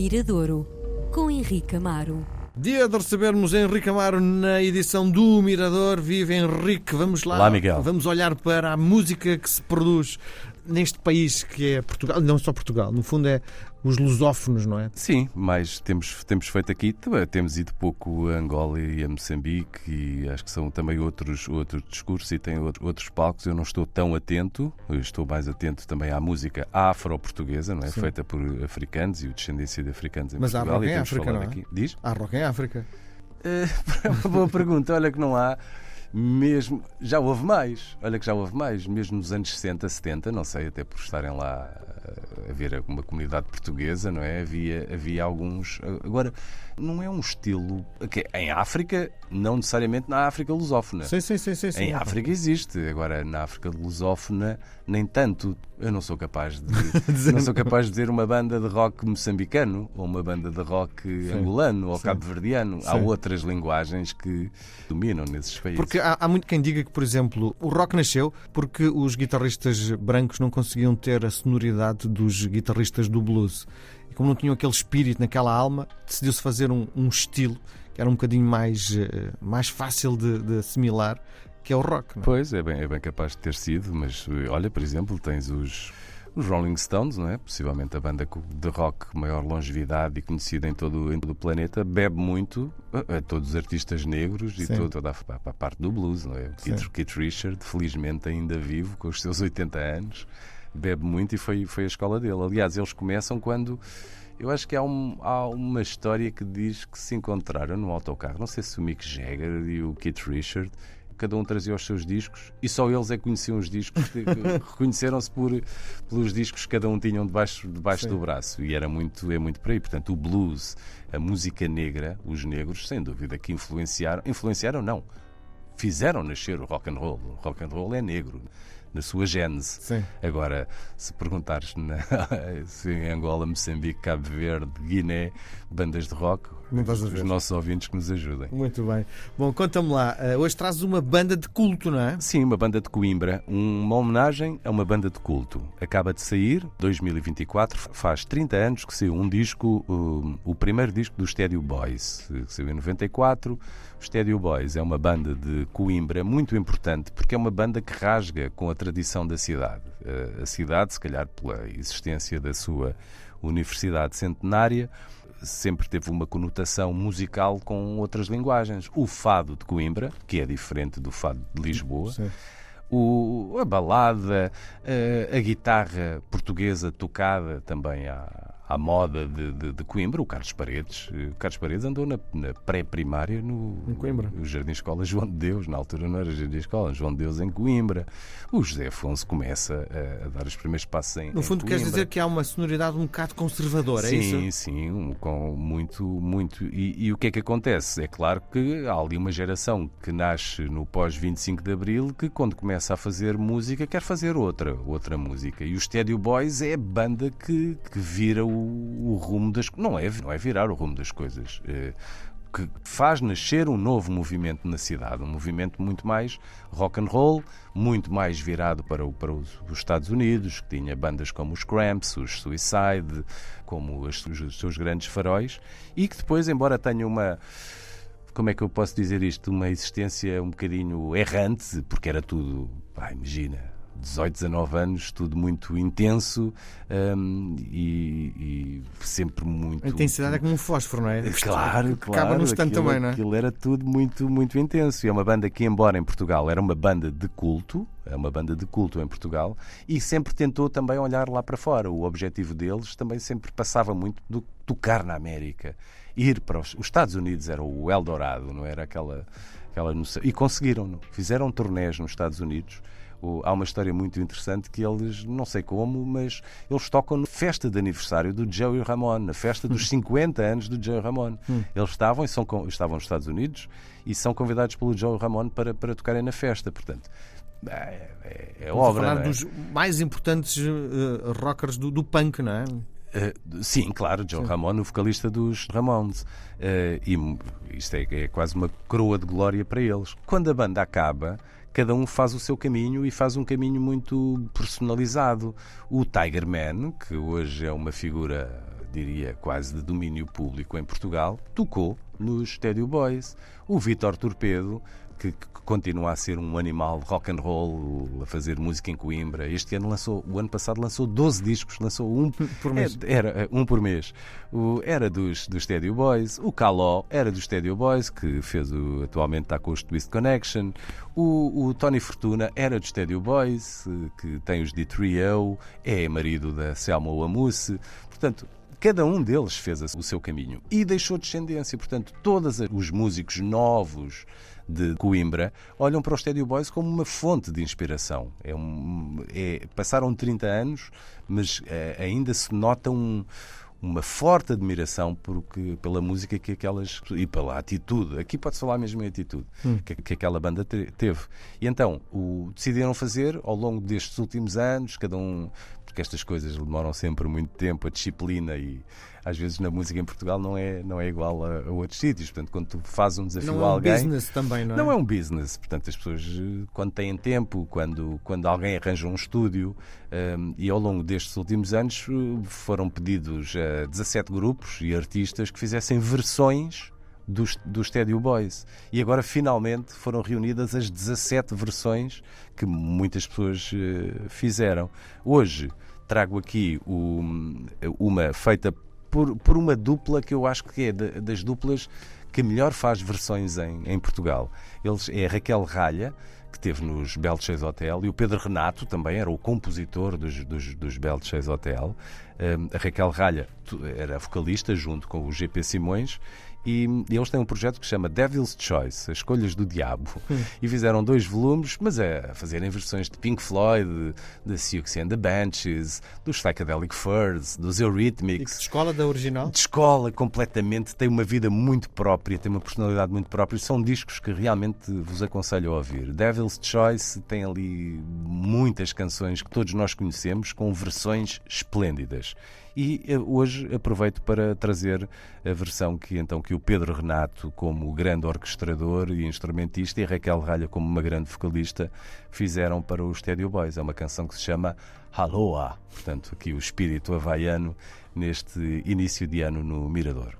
Miradouro, com Henrique Amaro. Dia de recebermos Henrique Amaro na edição do Mirador. Vive Henrique, vamos lá. Olá, Miguel. Vamos olhar para a música que se produz neste país que é Portugal, não só Portugal, no fundo é os lusófonos, não é? Sim, mas temos, temos feito aqui, temos ido pouco a Angola e a Moçambique e acho que são também outros, outros discursos e têm outros palcos. Eu não estou tão atento, estou mais atento também à música afro-portuguesa, não é? Sim. Feita por africanos e o descendência de africanos em Mas há Portugal. rock e em temos África, não é? aqui. Diz? Há rock em África. É uma boa pergunta. Olha que não há. Mesmo, já houve mais, olha que já houve mais, mesmo nos anos 60, 70, não sei, até por estarem lá a ver uma comunidade portuguesa, não é? Havia, havia alguns. Agora, não é um estilo. que Em África, não necessariamente na África lusófona. Sim, sim, sim, sim. sim. Em África existe, agora na África lusófona nem tanto. Eu não sou capaz de não sou capaz de dizer uma banda de rock moçambicano ou uma banda de rock Sim. angolano ou cabo-verdiano. Há outras linguagens que dominam nesses países. Porque há, há muito quem diga que, por exemplo, o rock nasceu porque os guitarristas brancos não conseguiam ter a sonoridade dos guitarristas do blues. E como não tinham aquele espírito naquela alma, decidiu-se fazer um, um estilo era um bocadinho mais, eh, mais fácil de, de assimilar, que é o rock. É? Pois, é bem, é bem capaz de ter sido, mas eh, olha, por exemplo, tens os, os Rolling Stones, não é? Possivelmente a banda de rock com maior longevidade e conhecida em todo, em todo o planeta, bebe muito a, a todos os artistas negros e Sim. to- toda a, a parte do blues, não é? O Keith. Keith Richard, felizmente ainda vivo, com os seus 80 anos, bebe muito e foi, foi a escola dele. Aliás, eles começam quando. Eu acho que há, um- há uma história que diz que se encontraram no autocarro. Não sei se o Mick Jagger e o Keith Richard, cada um trazia os seus discos e só eles é que conheciam os discos. Reconheceram-se por, pelos discos que cada um tinham debaixo, debaixo Sim. do braço. E era muito, é muito por aí. Portanto, o blues, a música negra, os negros, sem dúvida que influenciaram. Influenciaram, não. Fizeram nascer o rock and roll. O rock and roll é negro. Na sua gênese. Sim. Agora, se perguntares na, se em Angola, Moçambique, Cabo Verde, Guiné, bandas de rock, os nossos ouvintes que nos ajudem. Muito bem. Bom, conta-me lá. eh, hoje trazes uma banda de culto, não é? Sim, uma banda de Coimbra, uma homenagem a uma banda de culto. Acaba de sair, 2024, faz 30 anos que saiu um disco, um, o primeiro disco do Stadio Boys, que saiu em 94. O Stadio Boys é uma banda de Coimbra muito importante porque é uma banda que rasga com a tradição da cidade. Eh, A cidade, se calhar pela existência da sua universidade centenária, sempre teve uma conotação musical com outras linguagens. O fado de Coimbra, que é diferente do fado de Lisboa, Sim. o- a balada, eh, a, guitarra portuguesa tocada também à, à moda de, de- de Coimbra, o Carlos Paredes. Eh, O Carlos Paredes andou na, na pré-primária no, Em no Jardim Escola João de Deus, na altura não era Jardim Escola, João de Deus em Coimbra. O José Afonso começa a, a dar os primeiros passos em No em fundo, queres Coimbra. dizer que há uma sonoridade um bocado conservadora, é sim, isso? sim, um- com muito, muito. E, e o que é que acontece? É claro que há ali uma geração que nasce no pós-25 de Abril que, quando começa a fazer música, quer fazer outra, outra música. E o Stadio Boys é a banda que, que vira o, o rumo das Não é, não é virar o rumo das coisas. eh, que faz nascer um novo movimento na cidade, um movimento muito mais rock and roll, muito mais virado para, o- para os, os Estados Unidos, que tinha bandas como os Cramps, os Suicide, como os, os seus grandes faróis, e que depois, embora tenha uma como é que eu posso dizer isto? Uma existência um bocadinho errante, porque era tudo, pá, imagina, 18, 19 anos, tudo muito intenso hum, e, e sempre muito. A intensidade é como um fósforo, não é? Claro, Que claro. Acaba no instante aquilo, também, não é? Aquilo era tudo muito, muito intenso. E é uma banda que, embora em Portugal era uma banda de culto, é uma banda de culto em Portugal, e sempre tentou também olhar lá para fora. O objetivo deles também sempre passava muito do tocar na América. Ir para os, os Estados Unidos era o Eldorado, não era aquela, aquela noção. E conseguiram, não? fizeram turnés nos Estados Unidos. O- há uma história muito interessante que eles, não sei como, mas eles tocam na festa de aniversário do Joey Ramone, na festa dos 50 anos do Joey Ramone. Eles estavam, e são, estavam nos Estados Unidos e são convidados pelo Joey Ramone para, para tocarem na festa. Portanto, é, é, é obra. falar é? dos mais importantes eh, rockers do, do punk, não é? Uh, sim, claro, Joe Ramone, o vocalista dos Ramones. Uh, e isto é, é quase uma coroa de glória para eles. Quando a banda acaba, cada um faz o seu caminho e faz um caminho muito personalizado. O Tiger Man, que hoje é uma figura diria quase de domínio público em Portugal, tocou nos Stadio Boys. O Vitor Torpedo que, que, continua a ser um animal rock and roll, a fazer música em Coimbra. Este ano lançou, o ano passado lançou 12 discos, lançou um por mês. É, era, um por mês. O, era dos, dos Stadio Boys, o Caló era dos Stadio Boys, que fez o, atualmente está com os Twist Connection. O, o Tony Fortuna era dos Stadio Boys, que tem os de Trio, é marido da Selma Wamusse. Portanto, cada um deles fez o seu caminho e deixou descendência. Portanto, todos os músicos novos de Coimbra olham para os Stadio Boys como uma fonte de inspiração. É um, é, passaram 30 anos, mas é, ainda se nota um uma forte admiração porque, pela música que aquelas e pela atitude, aqui pode-se falar mesmo em atitude, hum. que, que, aquela banda te, teve. E então o, decidiram fazer ao longo destes últimos anos, cada um porque estas coisas demoram sempre muito tempo, a disciplina e às vezes na música em Portugal não é, não é igual a, a outros sítios. Portanto, quando tu fazes um desafio não a alguém. É um business também, não é? Não é um business. Portanto, as pessoas, quando têm tempo, quando, quando alguém arranja um estúdio, um, e ao longo destes últimos anos foram pedidos a 17 grupos e artistas que fizessem versões dos, dos Stadio Boys. E agora finalmente foram reunidas as 17 versões que muitas pessoas uh, fizeram. Hoje trago aqui o, uma feita por, por uma dupla que eu acho que é de, das duplas que melhor faz versões em, em Portugal. Eles é a Raquel Ralha, que teve nos Belches Hotel, e o Pedro Renato também era o compositor dos, dos, dos Belches Hotel. Um, a Raquel Ralha era vocalista junto com o GP Simões e, e, eles têm um projeto que se chama Devil's Choice, As Escolhas do Diabo. Hum. E fizeram dois volumes, mas a fazerem versões de Pink Floyd, de Siouxsie and the Benches, dos Psychedelic Furs, dos Eurythmics. E de escola da original? De escola, completamente. Tem uma vida muito própria, tem uma personalidade muito própria. São discos que realmente vos aconselho a ouvir. Devil's Choice tem ali muitas canções que todos nós conhecemos, com versões esplêndidas. E eh, hoje aproveito para trazer a versão que então que o Pedro Renato, como grande orquestrador e instrumentista, e Raquel Ralha, como uma grande vocalista, fizeram para o Stadio Boys. É uma canção que se chama Aloha, portanto, aqui o espírito havaiano neste início de ano no Mirador.